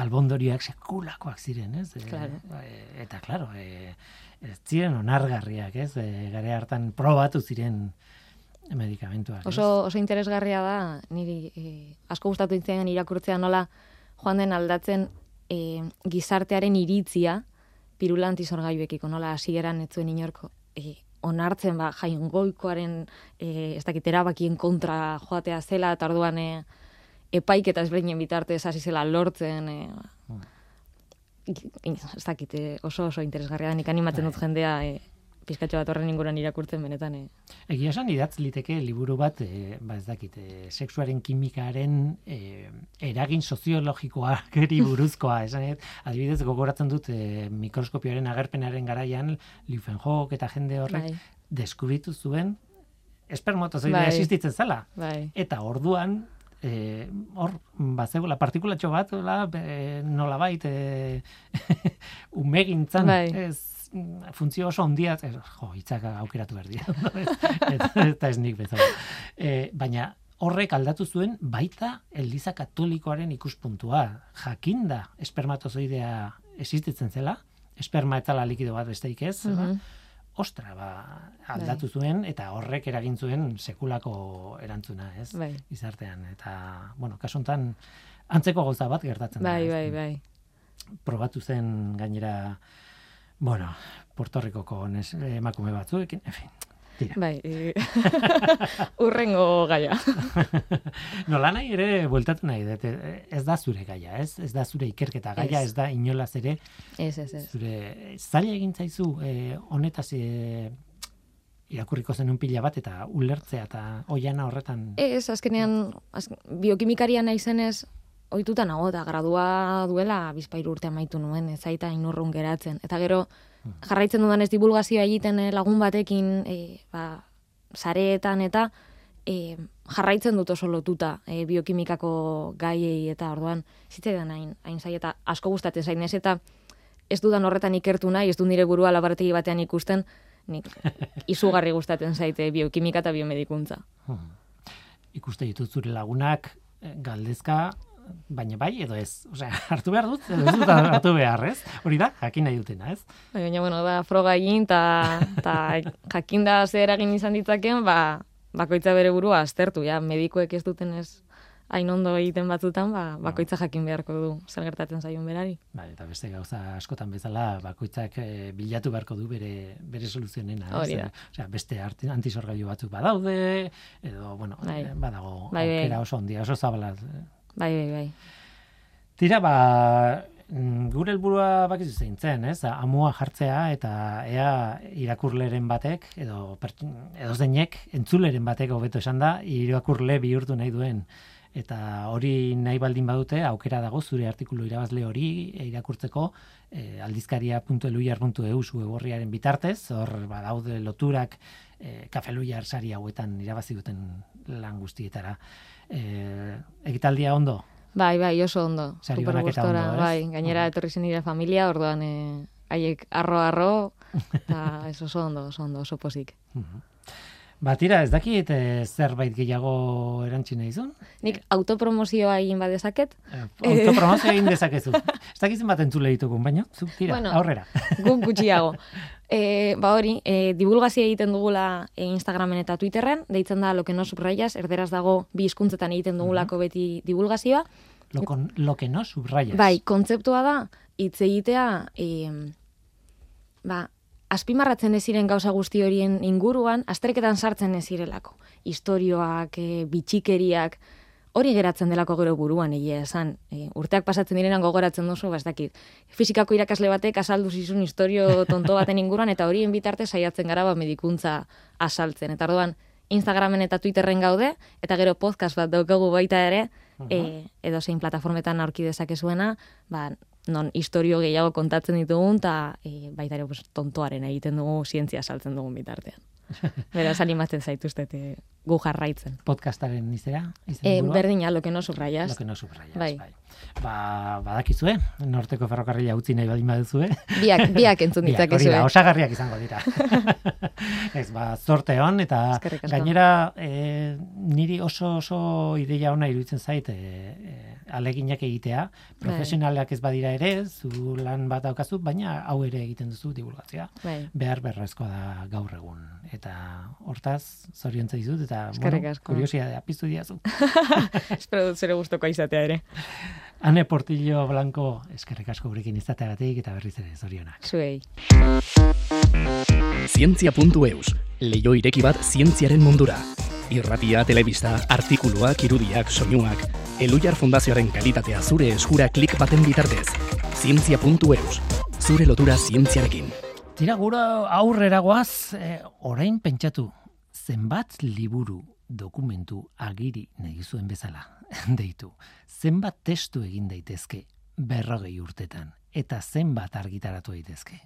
albondorioak sekulakoak ziren, ez? E, Claro. e, eta, claro, e, ez ziren onargarriak, ez? E, gare hartan probatu ziren medikamentuak, ez? Oso, oso interesgarria da, niri eh, asko gustatu ditzen irakurtzea nola joan den aldatzen eh, gizartearen iritzia pirula antizorgailuekiko, nola hasieran ez zuen inorko eh, onartzen ba jaingoikoaren eh, ez dakit erabakien kontra joatea zela eta orduan eh, epaiketa ezberdinen bitartez hasi zela lortzen eh, ez dakit, eh, oso oso interesgarria da, nik animatzen dut jendea eh, pizkatxo bat horren inguruan irakurtzen benetan eh. Egia esan idatz liteke liburu bat, e, ba ez dakit, e, sexuaren kimikaren e, eragin soziologikoari buruzkoa, esan dut, adibidez gogoratzen dut e, mikroskopioaren agerpenaren garaian Liefenhoek eta jende horrek Bai, deskubritu zuen espermatozoidea Bai. existitzen zela. bai. Eta orduan, e, hor, bazegoela partikulatxo bat, hola, e, nolabait, e, umegintzan, Bai. ez, funtzio oso ez, jo, hitzak aukeratu behar dira, eta, eta ez nik bezala. E, baina horrek aldatu zuen baita Eliza Katolikoaren ikuspuntua. Jakinda espermatozoidea existitzen zela, esperma etala likido bat besteik ez, Mhm. ostra, ba, aldatu zuen, eta horrek eragin zuen sekulako erantzuna, ez? Bai. Gizartean. Eta, bueno, kasu honetan, antzeko gauza bat gertatzen Bai, da. bai, ez? bai. Probatu zen gainera, bueno, Puerto Ricoko nes, emakume batzuekin, en fin, tira. Bai, e... urrengo gaia. Nola nahi ere, bueltatu nahi, dut, eh, ez da zure gaia, ez? Ez da zure ikerketa gaia, Ez. ez, da inolaz ere, Ez, ez, ez. zure zaila egin zaizu eh, honetaz eh, irakurriko zenun pila bat eta ulertzea eta oiana horretan Ez, azkenean, az, biokimikaria naizenez, ohituta nago, eta gradua duela bizpairu urte amaitu nuen, ez zaita inurrun geratzen. Eta gero, jarraitzen dudan ez divulgazioa egiten eh, lagun batekin, e, ba, sareetan eta e, jarraitzen dut oso lotuta e, biokimikako gaiei eta orduan zitzaidan hain, hain zai eta asko gustatzen zain ez eta ez dudan horretan ikertu nahi, ez du nire burua laborategi batean ikusten, nik izugarri gustatzen zaite biokimika eta biomedikuntza. ikuste ditut zure lagunak galdezka baina bai edo ez. Osea, hartu behar dut, edo ez dut hartu behar, ez? Hori da, jakin nahi dutena, ez? Bai, Baina, bueno, da, froga egin, eta jakinda ze eragin izan ditzaken, ba, bakoitza bere burua aztertu, ja, medikoek ez duten ez hain ondo egiten batzutan, ba, bakoitza jakin beharko du zer gertatzen zaion berari. Bai, eta beste gauza askotan bezala bakoitzak eh, bilatu beharko du bere bere soluzionena? Hori da. Osea, beste antisorgailu batzuk badaude edo bueno, Bai. eh, badago Bai, bai. aukera oso handia, oso zabala. Bai, bai, bai. Tira, ba, mm, gure helburua bakizu zein zen, ez? Amua jartzea eta ea irakurleren batek edo edo zeinek entzuleren batek hobeto esan da irakurle bihurtu nahi duen eta hori nahi baldin badute aukera dago zure artikulu irabazle hori irakurtzeko e, aldizkaria.eluiar.eu web bitartez, hor badaude loturak e, kafeluiar sari hauetan irabazi duten lan guztietara. E, ekitaldia ondo, Bai, bai, oso ondo. Sari banaketa gustora, ondo? Bai, gainera etorri zen nire familia, orduan eh, haiek arro-arro, eta ez oso ondo, oso ondo, oso posik. Ba, tira, ez dakit eh, zerbait gehiago erantzi nahi zuen. Nik autopromozioa egin badezaket, Eh, Autopromozio egin dezakezu. Ez dakit zenbat entzule ditugun, baina, zu, tira, Bueno. aurrera. guk gutxiago. E, ba hori, e, divulgazio egiten dugula e, Instagramen eta Twitterren, deitzen da lo que no subrayas, erderaz dago bi hizkuntzetan egiten dugulako beti divulgazioa. Lo, con, lo que no subrayas. Bai, kontzeptua da, hitz egitea, e, ba, azpimarratzen ez ziren gauza guzti horien inguruan, azterketan sartzen ez zirelako. Historioak, e, bitxikeriak, hori geratzen delako gero buruan egia esan. E, urteak pasatzen direnan gogoratzen duzu, ba, ez dakit. Fizikako irakasle batek azaldu zizun historio tonto baten inguruan, eta horien bitarte saiatzen gara ba, medikuntza asaltzen. Eta orduan, Instagramen eta Twitterren gaude, eta gero podcast bat daukagu baita ere, e, edo zein plataformetan aurki dezakezuena, ba, non historio gehiago kontatzen ditugun, eta e, baita ere pues, tontoaren egiten dugu, zientzia saltzen dugun bitartean. Beraz, animatzen zaituztet e, gu jarraitzen. Podcastaren izera? E, berdina, lo que no subrayas. Lo que no subrayas, Bai. bai. Ba, badakizue, norteko ferrokarrila utzi nahi baldin baduzue. Biak, biak entzun Biak, ditzakezue. da, osagarriak izango dira. ez, ba, zorte hon, eta gainera e, niri oso oso ideia ona iruditzen zait e, e, aleginak egitea, Bai. profesionalak ez badira ere, zu lan bat daukazu, baina hau ere egiten duzu divulgazioa. Bai. Behar berrezkoa da gaur egun. Eta hortaz, zoriontza dizut, eta bueno, asko. kuriosidadea piztu diazu. Espero dut zure gustoko izatea ere. Ane Portillo Blanco, eskerrik asko gurekin izateagatik eta berriz ere zorionak. Zuei. Zientzia.eus, leio ireki bat zientziaren mundura. Irratia, telebista, artikuluak, irudiak, soinuak, Elujar Fundazioaren kalitatea zure eskura klik baten bitartez. Zientzia.eus, zure lotura zientziarekin. Tira gura aurrera goaz, eh, orain pentsatu, zenbat liburu, dokumentu, agiri nahi zuen bezala, deitu. Zenbat testu egin daitezke berrogei urtetan, eta zenbat argitaratu daitezke.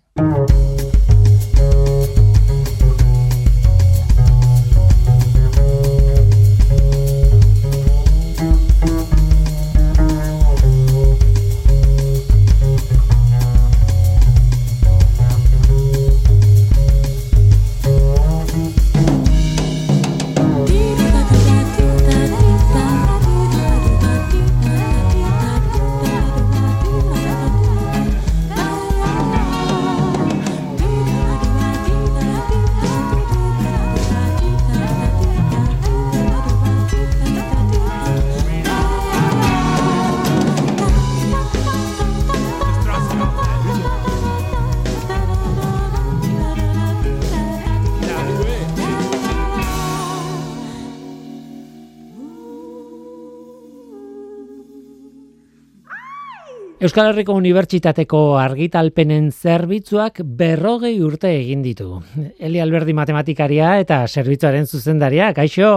Euskal Herriko Unibertsitateko argitalpenen zerbitzuak berrogei urte egin ditu. Eli Alberdi matematikaria eta zerbitzuaren zuzendaria, kaixo,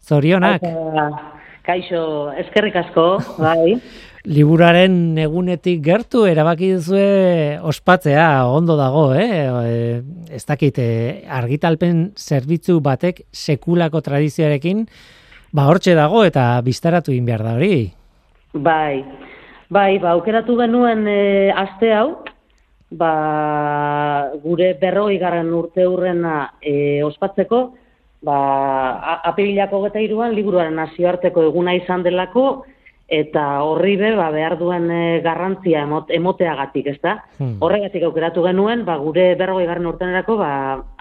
zorionak. Kaixo, eskerrik asko, bai. Liburaren egunetik gertu erabaki duzue ospatzea ondo dago, eh? E, ez dakit, eh, argitalpen zerbitzu batek sekulako tradizioarekin ba hortxe dago eta biztaratu egin behar da hori. Bai, bai, ba, aukeratu genuen e, aste hau, ba, gure berroi garren urte hurrena e, ospatzeko, ba, apirilako geta iruan liburuaren nazioarteko eguna izan delako, eta horri be, ba, behar duen e, garrantzia emot, emoteagatik, ez da? Hmm. Horregatik aukeratu genuen, ba, gure berroi garren urtenerako, ba,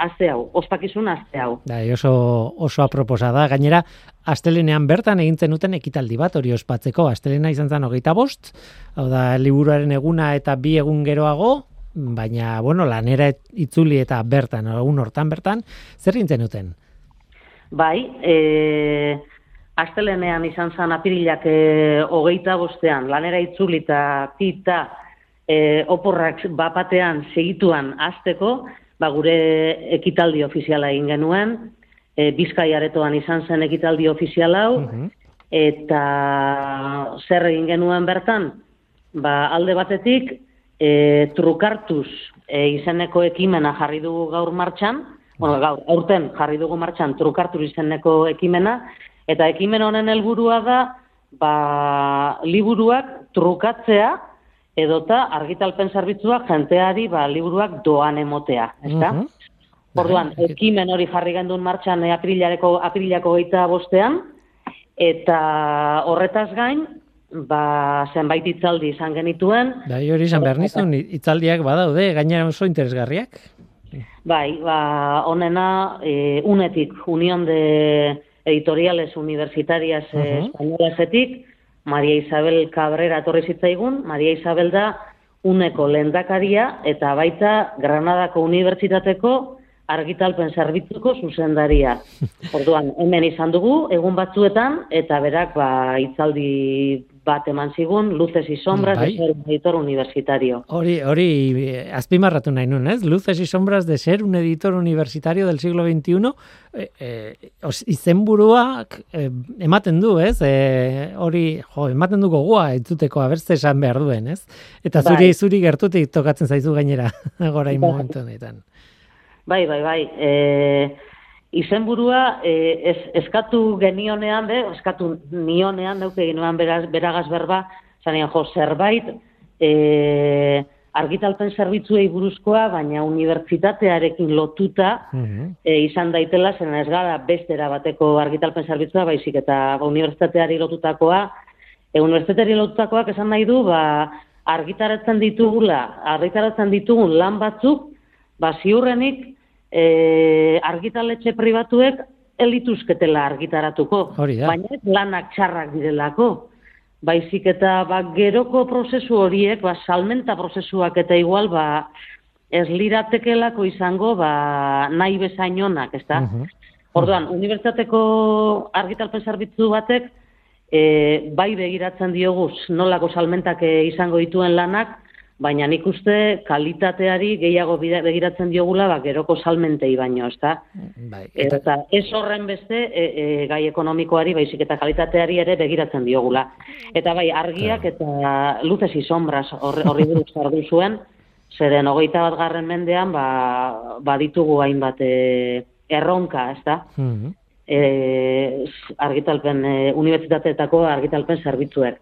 aste hau, ospakizun aste hau. Bai, oso, oso aproposa da. Gainera, astelenean bertan egin zenuten ekitaldi bat hori ospatzeko. Astelena izan zen hogeita bost, hau da, liburuaren eguna eta bi egun geroago, baina, bueno, lanera itzuli eta bertan, egun hortan bertan, zer egin zenuten? Bai, e, astelenean izan zen apirilak e, hogeita bostean, lanera itzuli eta pita e, oporrak bapatean segituan azteko, ba, gure ekitaldi ofiziala egin genuen, e, Bizkai aretoan izan zen ekitaldi ofizial hau, Mhm. eta zer egin genuen bertan, ba, alde batetik, e, trukartuz e, izeneko ekimena jarri dugu gaur martxan, bueno, gaur, aurten jarri dugu martxan trukartuz izeneko ekimena, eta ekimen honen helburua da, ba, liburuak trukatzea, edota argitalpen zerbitzuak jenteari ba, liburuak doan emotea, ezta? Mhm. Orduan, Bai, ekimen hori jarri gendun martxan eh, apirilako, apirilako geita bostean, eta horretaz gain, ba, zenbait hitzaldi izan genituen, Bai, hori izan behar nizun, hitzaldiak badaude, gainera oso interesgarriak. bai, ba, onena, e, unetik, Unión de Editoriales Universitarias uh Mhm. Españolasetik, Maria Isabel Cabrera etorri zitzaigun, Maria Isabel da uneko lehendakaria eta baita Granadako Unibertsitateko argitalpen zerbitzuko zuzendaria. Orduan, hemen izan dugu, egun batzuetan, eta berak ba, itzaldi bat eman zigun, Luces y Sombras Bai. de ser un editor universitario. Hori, hori eh, azpimarratu nahi nuen, ez? Luces y sombras de ser un editor universitario del siglo XXI, eh, eh, os, izenburuak eh, ematen du, ez? Eh, hori, jo, ematen du gogoa entzuteko abertze esan behar duen, ez? Eta zuri, Bai. zuri gertutik tokatzen zaizu gainera, gorain Bai. momentu honetan. Bai, bai, bai. E, izenburua e, ez, eskatu genionean, be, eskatu nionean, neuke ginoan beraz, beragaz berba, zanean jo, zerbait, e, argitalpen zerbitzuei buruzkoa, baina unibertsitatearekin lotuta Mhm. e, izan daitela, zen ez gara bestera bateko argitalpen zerbitzua, baizik eta ba, unibertsitateari lotutakoa, e, unibertsitateari lotutakoak esan nahi du, ba, argitaratzen ditugula, argitaratzen ditugun lan batzuk, ba, ziurrenik e, argitaletxe pribatuek elituzketela argitaratuko. Da. Baina ez lanak txarrak direlako. Baizik eta ba, geroko prozesu horiek, ba, salmenta prozesuak eta igual, ba, ez liratekelako izango ba, nahi bezain onak, ezta? Mhm. Orduan, unibertsitateko argitalpen zerbitzu batek, e, bai begiratzen diogu nolako salmentak e, izango dituen lanak, baina nik uste kalitateari gehiago begiratzen diogula ba, geroko salmentei baino, ezta? Bai, Eta, eta, ez horren beste e, e, gai ekonomikoari, baizik eta kalitateari ere begiratzen diogula. Eta bai, argiak eta luzes y sombras horri, horri buruz jardu zuen, zeren hogeita bat garren mendean ba, baditugu hainbat e, erronka, ez da? Mhm. E, argitalpen, e, unibertsitateetako argitalpen zerbitzuek.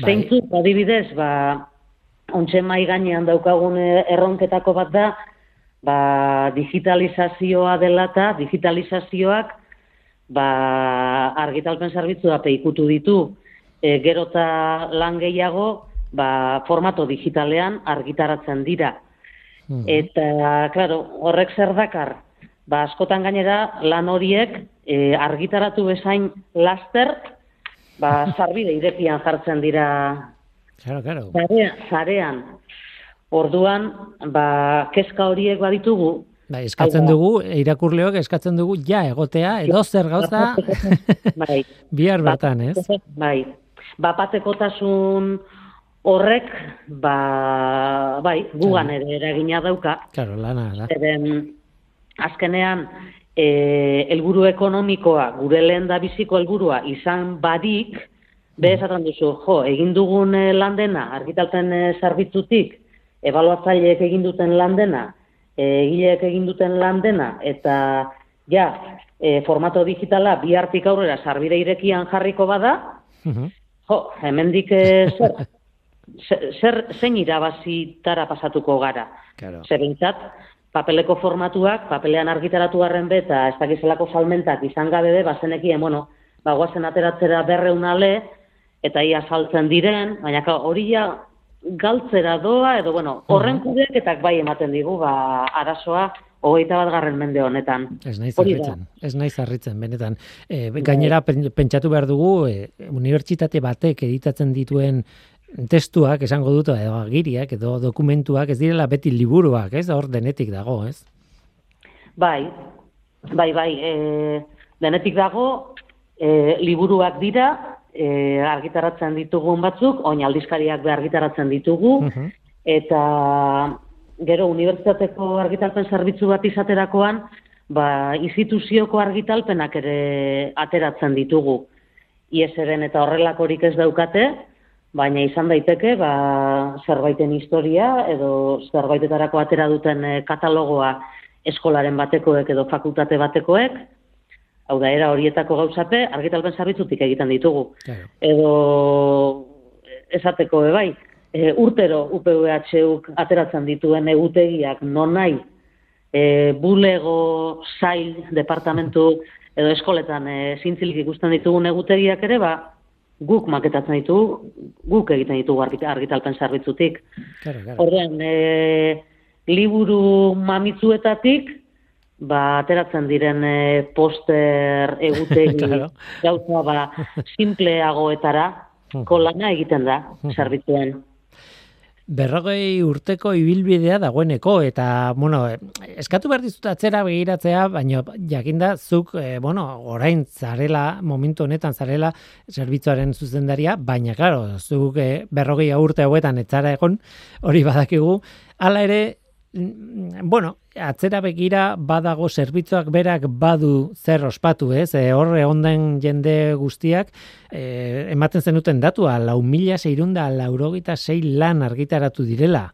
Bai. Zeintzuk, adibidez, ba, ontxe mai gainean daukagun e, erronketako bat da, ba, digitalizazioa dela eta digitalizazioak ba, argitalpen zerbitzua peikutu ditu e, gero eta lan gehiago ba, formato digitalean argitaratzen dira. Mhm. Eta, claro, horrek zer dakar? Ba, askotan gainera lan horiek e, argitaratu bezain laster, ba, sarbide irekian jartzen dira Claro, claro. zarean. zarean. Orduan, ba, kezka horiek baditugu, Bai, eskatzen dugu, irakurleok eskatzen dugu ja egotea, edo zer gauza bai, bihar bertan, ez? bai, bapatekotasun horrek, ba, bai, gugan ere eragina dauka, Claro, lana da. Zeren, azkenean, e, helburu ekonomikoa, gure lehen da biziko helburua izan badik, be esaten duzu, jo, egin dugun eh, landena, argitalpen eh, zerbitzutik, ebaluatzaileek egin duten landena, egileek egin duten landena, eta ja, e, formato digitala bihartik aurrera sarbide irekian jarriko bada, Mhm. jo, hemendik eh, zer, zer, zein irabazitara pasatuko gara. Claro. Zer behintzat, papeleko formatuak, papelean argitaratu garren be, eta ez dakizelako salmentak izan gabe be, bazenekien, bueno, bagoazen ateratzera berreun ale, eta ia saltzen diren, baina hori ja galtzera doa, edo bueno, horren kudeaketak bai ematen digu, ba, arazoa, hogeita bat garren mende honetan. Ez naiz harritzen, ez naiz harritzen, benetan. E, gainera, pen- pentsatu behar dugu, e, unibertsitate batek editatzen dituen testuak, esango dut, edo agiriak, edo dokumentuak, ez direla beti liburuak, ez? Hor denetik dago, ez? Bai, bai, bai, e, denetik dago, e, liburuak dira, e, argitaratzen ditugun batzuk, oin aldizkariak be argitaratzen ditugu, Mhm. eta gero unibertsitateko argitalpen zerbitzu bat izaterakoan, ba, instituzioko argitalpenak ere ateratzen ditugu. IESeren eta horrelakorik ez daukate, baina izan daiteke ba, zerbaiten historia edo zerbaitetarako atera duten eh, katalogoa eskolaren batekoek edo fakultate batekoek, hau da, era horietako gauzape, argitalpen zerbitzutik egiten ditugu Claro. edo esateko be bai, e, urtero UPVHuk ateratzen dituen egutegiak non nahi e, bulego zail departamentu edo eskoletan e, zintzilik ikusten ditugun egutegiak ere, ba, guk maketatzen ditugu, guk egiten ditugu argit- argitalpen zerbitzutik. Claro, e, liburu mamitzuetatik, ba, ateratzen diren e, poster egutegi Claro. gauza ba, simpleagoetara, kolana egiten da, zerbitzuen. berrogei urteko ibilbidea dagoeneko, eta, bueno, eskatu behar dizut atzera begiratzea, baina jakinda zuk, e, bueno, orain zarela, momentu honetan zarela, zerbitzuaren zuzendaria, baina, claro, zuk e, berrogei urte hauetan etzara egon, hori badakigu, hala ere, bueno, atzera begira badago zerbitzuak berak badu zer ospatu, ez? E, horre onden jende guztiak e, ematen zenuten datua, lau mila zeirunda laurogita zei lan argitaratu direla.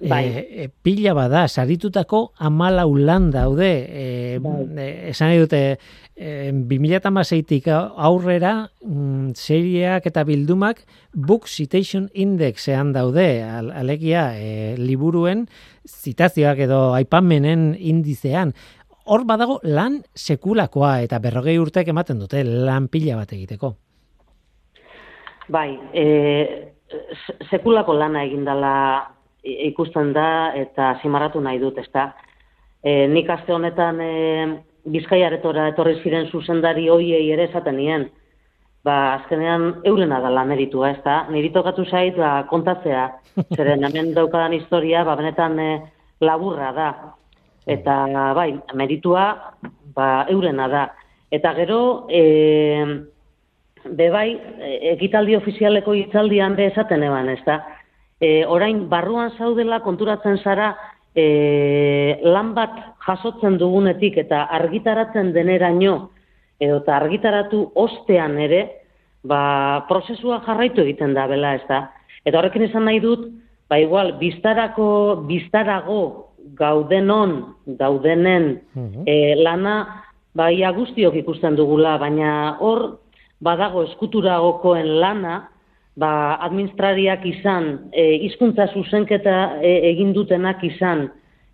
Bai. E, pila bada, saritutako amalau lan daude. E, bai. esan dute, e, 2008tik aurrera mm, serieak eta bildumak Book Citation Indexean daude, alegia e, liburuen zitazioak edo aipamenen indizean. Hor badago lan sekulakoa eta berrogei urtek ematen dute lan pila bat egiteko. Bai, e, sekulako lana egindala ikusten da eta zimarratu nahi dut, ezta. E, nik aste honetan e, bizkaiaretora etorri ziren zuzendari hoiei ere esaten nien, ba, azkenean eurena da lan meritua, ez da? Niri tokatu zait, ba, kontatzea, zeren hemen daukadan historia, ba, benetan e, laburra da. Eta, bai, meritua, ba, eurena da. Eta gero, e, be bai, ekitaldi ofizialeko hitzaldian be esaten eban, ez da? E, orain, barruan zaudela konturatzen zara, e, lan bat jasotzen dugunetik eta argitaratzen deneraino, edo eta argitaratu ostean ere, ba, prozesua jarraitu egiten da, bela ez da. Eta horrekin izan nahi dut, ba igual, biztarako, biztarago gaudenon, gaudenen mhm. e, lana, ba ia guztiok ikusten dugula, baina hor badago eskuturagoko,en lana, ba administrariak izan, e, hizkuntza zuzenketa e, egin dutenak izan,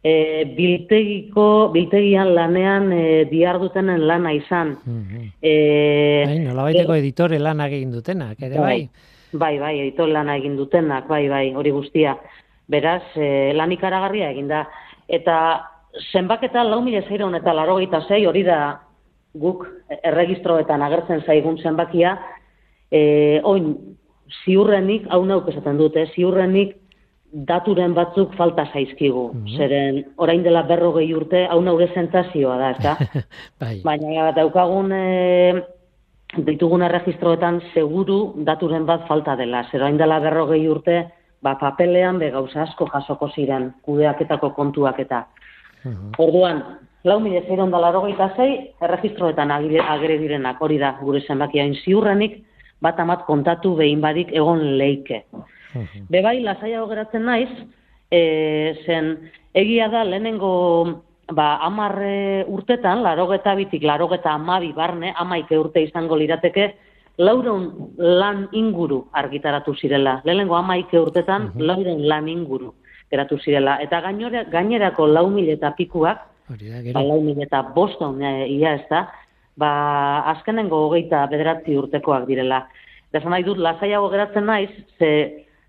e, biltegiko, biltegian lanean e, diar dutenen lana izan. Mm -hmm. e, nola baiteko e, editore lana egin dutenak, ere bai? Bai, bai, editore lana egin dutenak, bai, bai, hori guztia. Beraz, e, lan ikaragarria egin da. Eta zenbaketa lau mila zeiron eta laro zei, hori da guk erregistroetan agertzen zaigun zenbakia, e, oin, ziurrenik, hau nauk esaten dute, ziurrenik daturen batzuk falta zaizkigu. Mm Zeren, orain dela berrogei urte, hau naure zentazioa da, eta? bai. Baina daukagun e, ditugun erregistroetan seguru daturen bat falta dela. Zer orain dela berrogei urte, ba, papelean be gauza asko jasoko ziren, kudeaketako kontuak eta. Mm Orduan, lau mila zeiron dala zei, erregistroetan agire direnak hori da, gure zenbakia ziurrenik, bat amat kontatu behin badik egon leike. Bebai, lasaiago geratzen naiz, e, zen egia da lehenengo ba, amarre urtetan, larogeta bitik, larogeta amabi barne, amaike urte izango lirateke, lauron lan inguru argitaratu zirela. Lehenengo amaike urtetan, uh lauron lan inguru geratu zirela. Eta gainore, gainerako lau mil eta pikuak, ba, lau mil eta boston e, ia ez da, ba, azkenengo hogeita bederatzi urtekoak direla. Eta nahi dut, lasaiago geratzen naiz, ze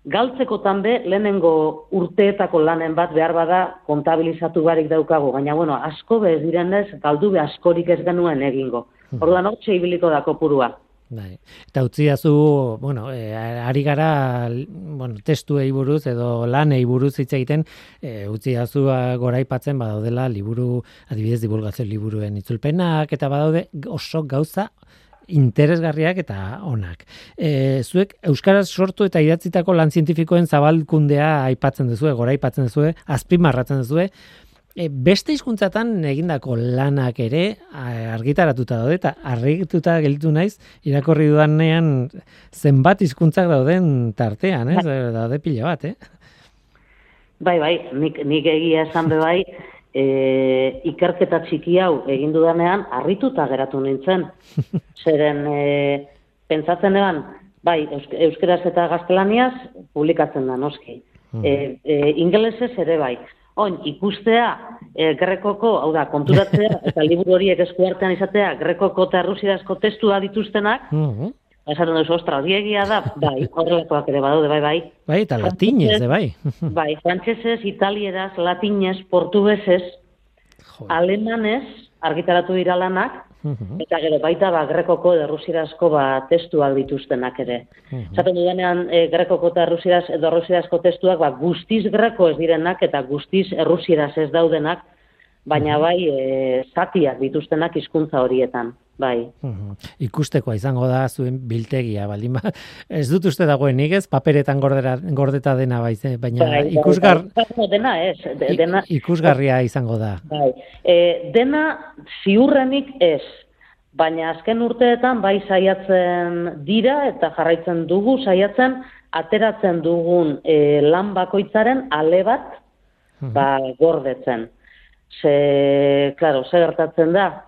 galtzeko be lehenengo urteetako lanen bat behar bada kontabilizatu barik daukago, baina bueno, asko bez direnez, galdu be askorik ez genuen egingo. Hmm. Orduan hortxe ibiliko da kopurua. Bai. Eta utzi dazu, bueno, e, ari gara, bueno, testu buruz edo lan buruz hitz egiten, e, utzi dazu goraipatzen badaudela liburu, adibidez divulgazio liburuen itzulpenak, eta badaude oso gauza interesgarriak eta onak. E, zuek euskaraz sortu eta idatzitako lan zientifikoen zabalkundea aipatzen duzu, gora aipatzen duzu, azpimarratzen duzu. E, beste hizkuntzatan egindako lanak ere argitaratuta daude eta argituta gelditu naiz irakorri dudanean zenbat hizkuntzak dauden tartean, ez? Bai. Daude pila bat, eh? Bai, bai, nik, nik egia esan be bai, e, ikerketa txiki hau egin dudanean harrituta geratu nintzen. Zeren e, pentsatzen eban, bai, euskeraz eta gaztelaniaz publikatzen da noski. Hmm. E, e, ingelesez ere bai. Oin, ikustea e, grekoko, hau da, konturatzea eta liburu horiek eskuartean izatea grekoko eta errusirazko testua dituztenak, mm Esaten duzu, ostra, egia da, bai, horrelakoak ere badaude, bai, bai. Bai, eta latinez, bai. bai, frantsesez, italieraz, latinez, portuguesez, alemanez, argitaratu dira lanak, Mhm. Eta gero baita ba grekoko edo rusierazko ba testuak dituztenak ere. Mhm. Esaten dudanean e, grekoko eta rusieraz edo rusierazko testuak ba guztiz greko ez direnak eta guztiz errusieraz ez daudenak, baina bai e, zatiak dituztenak hizkuntza horietan. Bai. Mhm. Ikustekoa izango da zuen biltegia, baldin ba. Ez dut uste dagoenik ez, paperetan gordera, gordeta dena eh, baina Bai, bai, ikusgar, bai, bai, dena ez, de- dena, ikusgarria izango da. Bai. E, dena ziurrenik ez, baina azken urteetan bai saiatzen dira eta jarraitzen dugu saiatzen ateratzen dugun e, lan bakoitzaren ale bat ba, gordetzen. Ze, claro, ze gertatzen da,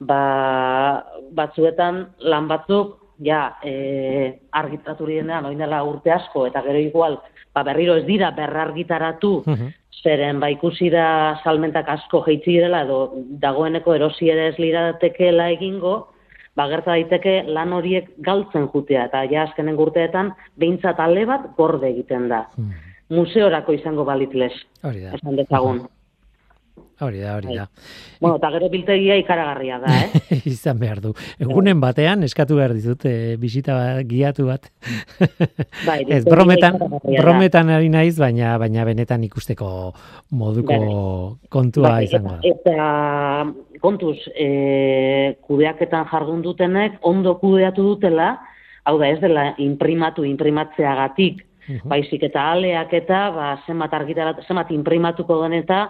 ba, batzuetan lan batzuk, ja, e, argitaratu direnean, oin dela urte asko, eta gero igual, ba, berriro ez dira berrargitaratu, Mhm. zeren ba ikusi da salmentak asko jeitzi direla edo dagoeneko erosi ere ez liratekeela egingo, ba gerta daiteke lan horiek galtzen jutea eta ja azkenen urteetan behintzat ale bat gorde egiten da. Mhm. Museorako izango balitles, Hori da. esan dezagun. Hori da, hori da. Bueno, eta gero biltegia ikaragarria da, eh? Izan behar du. Egunen batean eskatu behar dizut e, bisita bat, giatu bat. Bai, Ez, brometan, brometan ari naiz, baina baina benetan ikusteko moduko kontua Bai, izango da. Eta, eta kontuz, e, kudeaketan jardun dutenek ondo kudeatu dutela, hau da ez dela imprimatu imprimatzeagatik, Mhm. baizik eta aleak eta ba, zenbat argitarat, zenbat imprimatuko den eta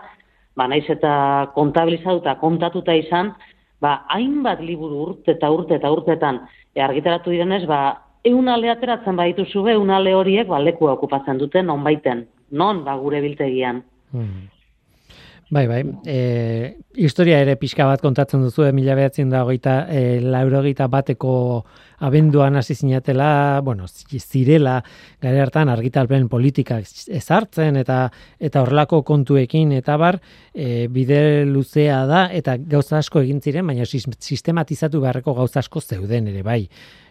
ba, naiz eta kontabilizatuta, kontatuta izan, ba, hainbat liburu urte eta urte eta urtetan e, argitaratu direnez, ba, eun ale ateratzen badituzu be, eun ale horiek ba, lekua okupatzen duten, non baiten, non ba, gure biltegian. Mhm. Bai, bai. E, historia ere pixka bat kontatzen duzu, mila behatzen da hogeita, e, laurogeita bateko abenduan hasi zinatela, bueno, zi- zirela, gare hartan argitalpen politikak ezartzen eta eta horrelako kontuekin eta bar, e, bide luzea da eta gauza asko egin ziren, baina sis- sistematizatu beharreko gauza asko zeuden ere bai.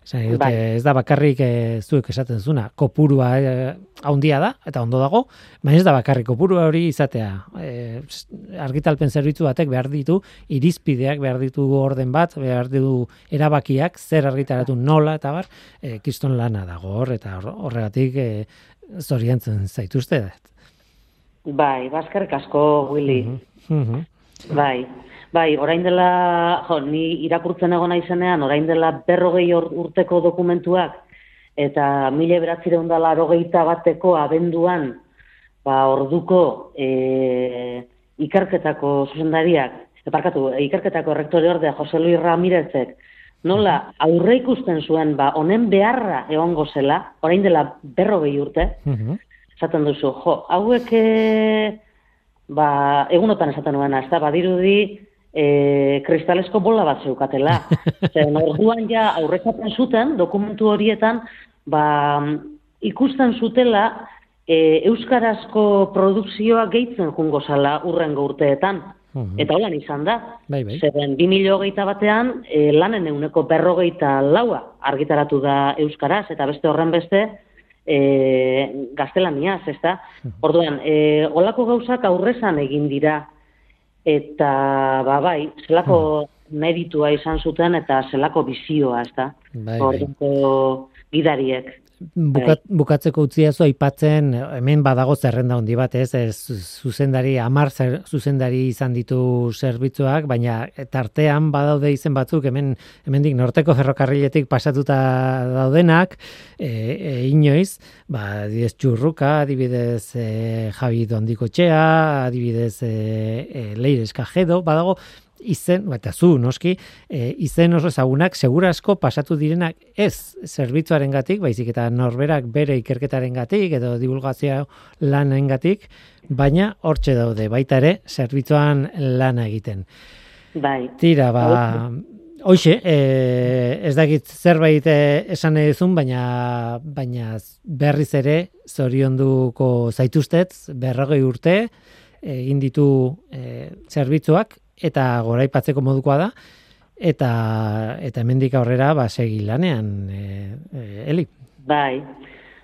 Esan nahi dut, Bai. eh, ez da bakarrik e, zuek esaten zuna, kopurua e, haundia da, eta ondo dago, baina ez da bakarrik kopurua hori izatea. E, argitalpen zerbitzu batek behar ditu, irizpideak behar ditu orden bat, behar ditu erabakiak, zer argitaratu nola, eta bar, e, kiston lana dago hor, eta hor- horregatik e, zorientzen zaituzte. Bai, bazkarrik asko, Willy. Mhm. Bai, bai, orain dela, jo, ni irakurtzen egon naizenean, orain dela berrogei ur- urteko dokumentuak, eta mila beratzireun da larogeita bateko abenduan, ba, orduko e, ikerketako zuzendariak, eparkatu, ikerketako rektore ordea Jose Luis Ramirezek, nola aurre ikusten zuen, ba, honen beharra egongo zela, orain dela berrogei urte, esaten duzu, jo, hauek e, ba, egunotan esaten nuena, ez da, badirudi e, kristalesko bola bat zeukatela. Zer, orduan ja aurrekatzen zuten, dokumentu horietan, ba, ikusten zutela e, euskarazko produkzioa gehitzen jungo zala urrengo urteetan. Mhm. Eta holan izan da. Bai, bai. Zeren 2008 batean e, lanen euneko berrogeita laua argitaratu da euskaraz, eta beste horren beste e, gaztelaniaz, ez da? Orduan, e, olako gauzak aurrezan egin dira, eta ba bai, zelako meritua izan zuten eta zelako bizioa, ez da? Bai, bai. Orduko gidariek. Bukat, bukatzeko utziazu aipatzen hemen badago zerrenda handi bat, ez? ez zuzendari hamar zer- zuzendari izan ditu zerbitzuak, baina tartean badaude izen batzuk hemen hemendik norteko ferrokarriletik pasatuta daudenak, e, e, inoiz, ba adibidez Txurruka, adibidez e, Javi Dondikotxea, adibidez e, e, Leires Kajedo, badago izen, eta zu, noski, e, izen oso ezagunak, segura asko pasatu direnak ez zerbitzuaren gatik, baizik eta norberak bere ikerketaren gatik, edo divulgazio lanen gatik, baina hortxe daude, baita ere, zerbitzuan lana egiten. Bai. Tira, ba, hoxe, e, ez dakit zerbait e, esan duzun, baina, baina berriz ere zorionduko zaituztet, berrogei urte, egin ditu e, zerbitzuak, eta goraipatzeko modukoa da, eta eta hemendik aurrera ba segi lanean e, e, Eli. Bai,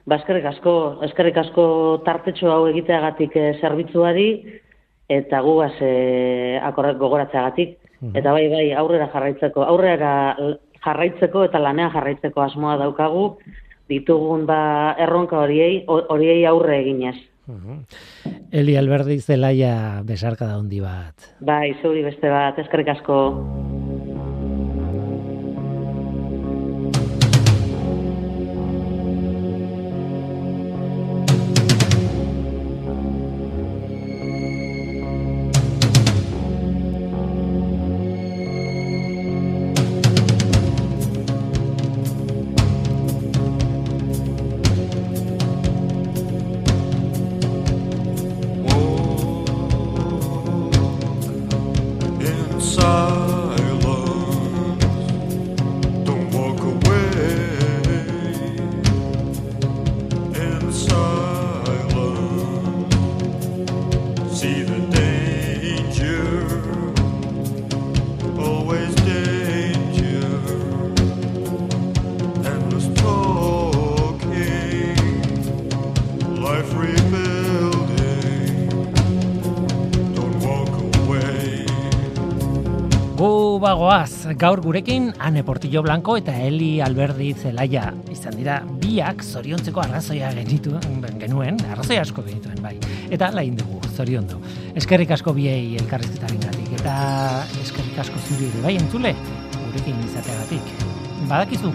ba, eskerrik asko, eskerrik asko tartetxo hau egiteagatik e, zerbitzuari, eta gugaz e, akorrak gogoratzeagatik. Eta bai, bai, aurrera jarraitzeko, aurrera jarraitzeko eta lanean jarraitzeko asmoa daukagu, ditugun ba erronka horiei, horiei aurre eginez. Eli Alberdi zelaia besarka da hondi bat. Bai, zuri beste bat, eskerrik asko. Bagoaz, gaur gurekin Ane Portillo Blanco eta Eli Alberdi Zelaia izan dira biak zoriontzeko arrazoia genitu genuen, arrazoia asko genituen bai. Eta lain dugu, zorion du. Eskerrik asko biei elkarrizketaren gatik, eta eskerrik asko zuri ere bai entzule, gurekin izateagatik. Badakizu,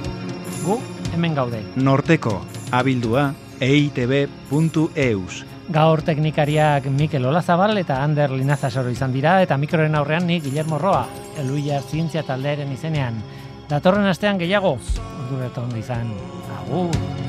gu hemen gaude. Norteko, abildua, eitb.eus. Gaur teknikariak Mikel Olazabal eta Ander Linazasoro izan dira, eta mikroren aurrean nik Guillermo Roa, eluia zientzia taldearen izenean. Datorren astean gehiago, ordureton izan, agur!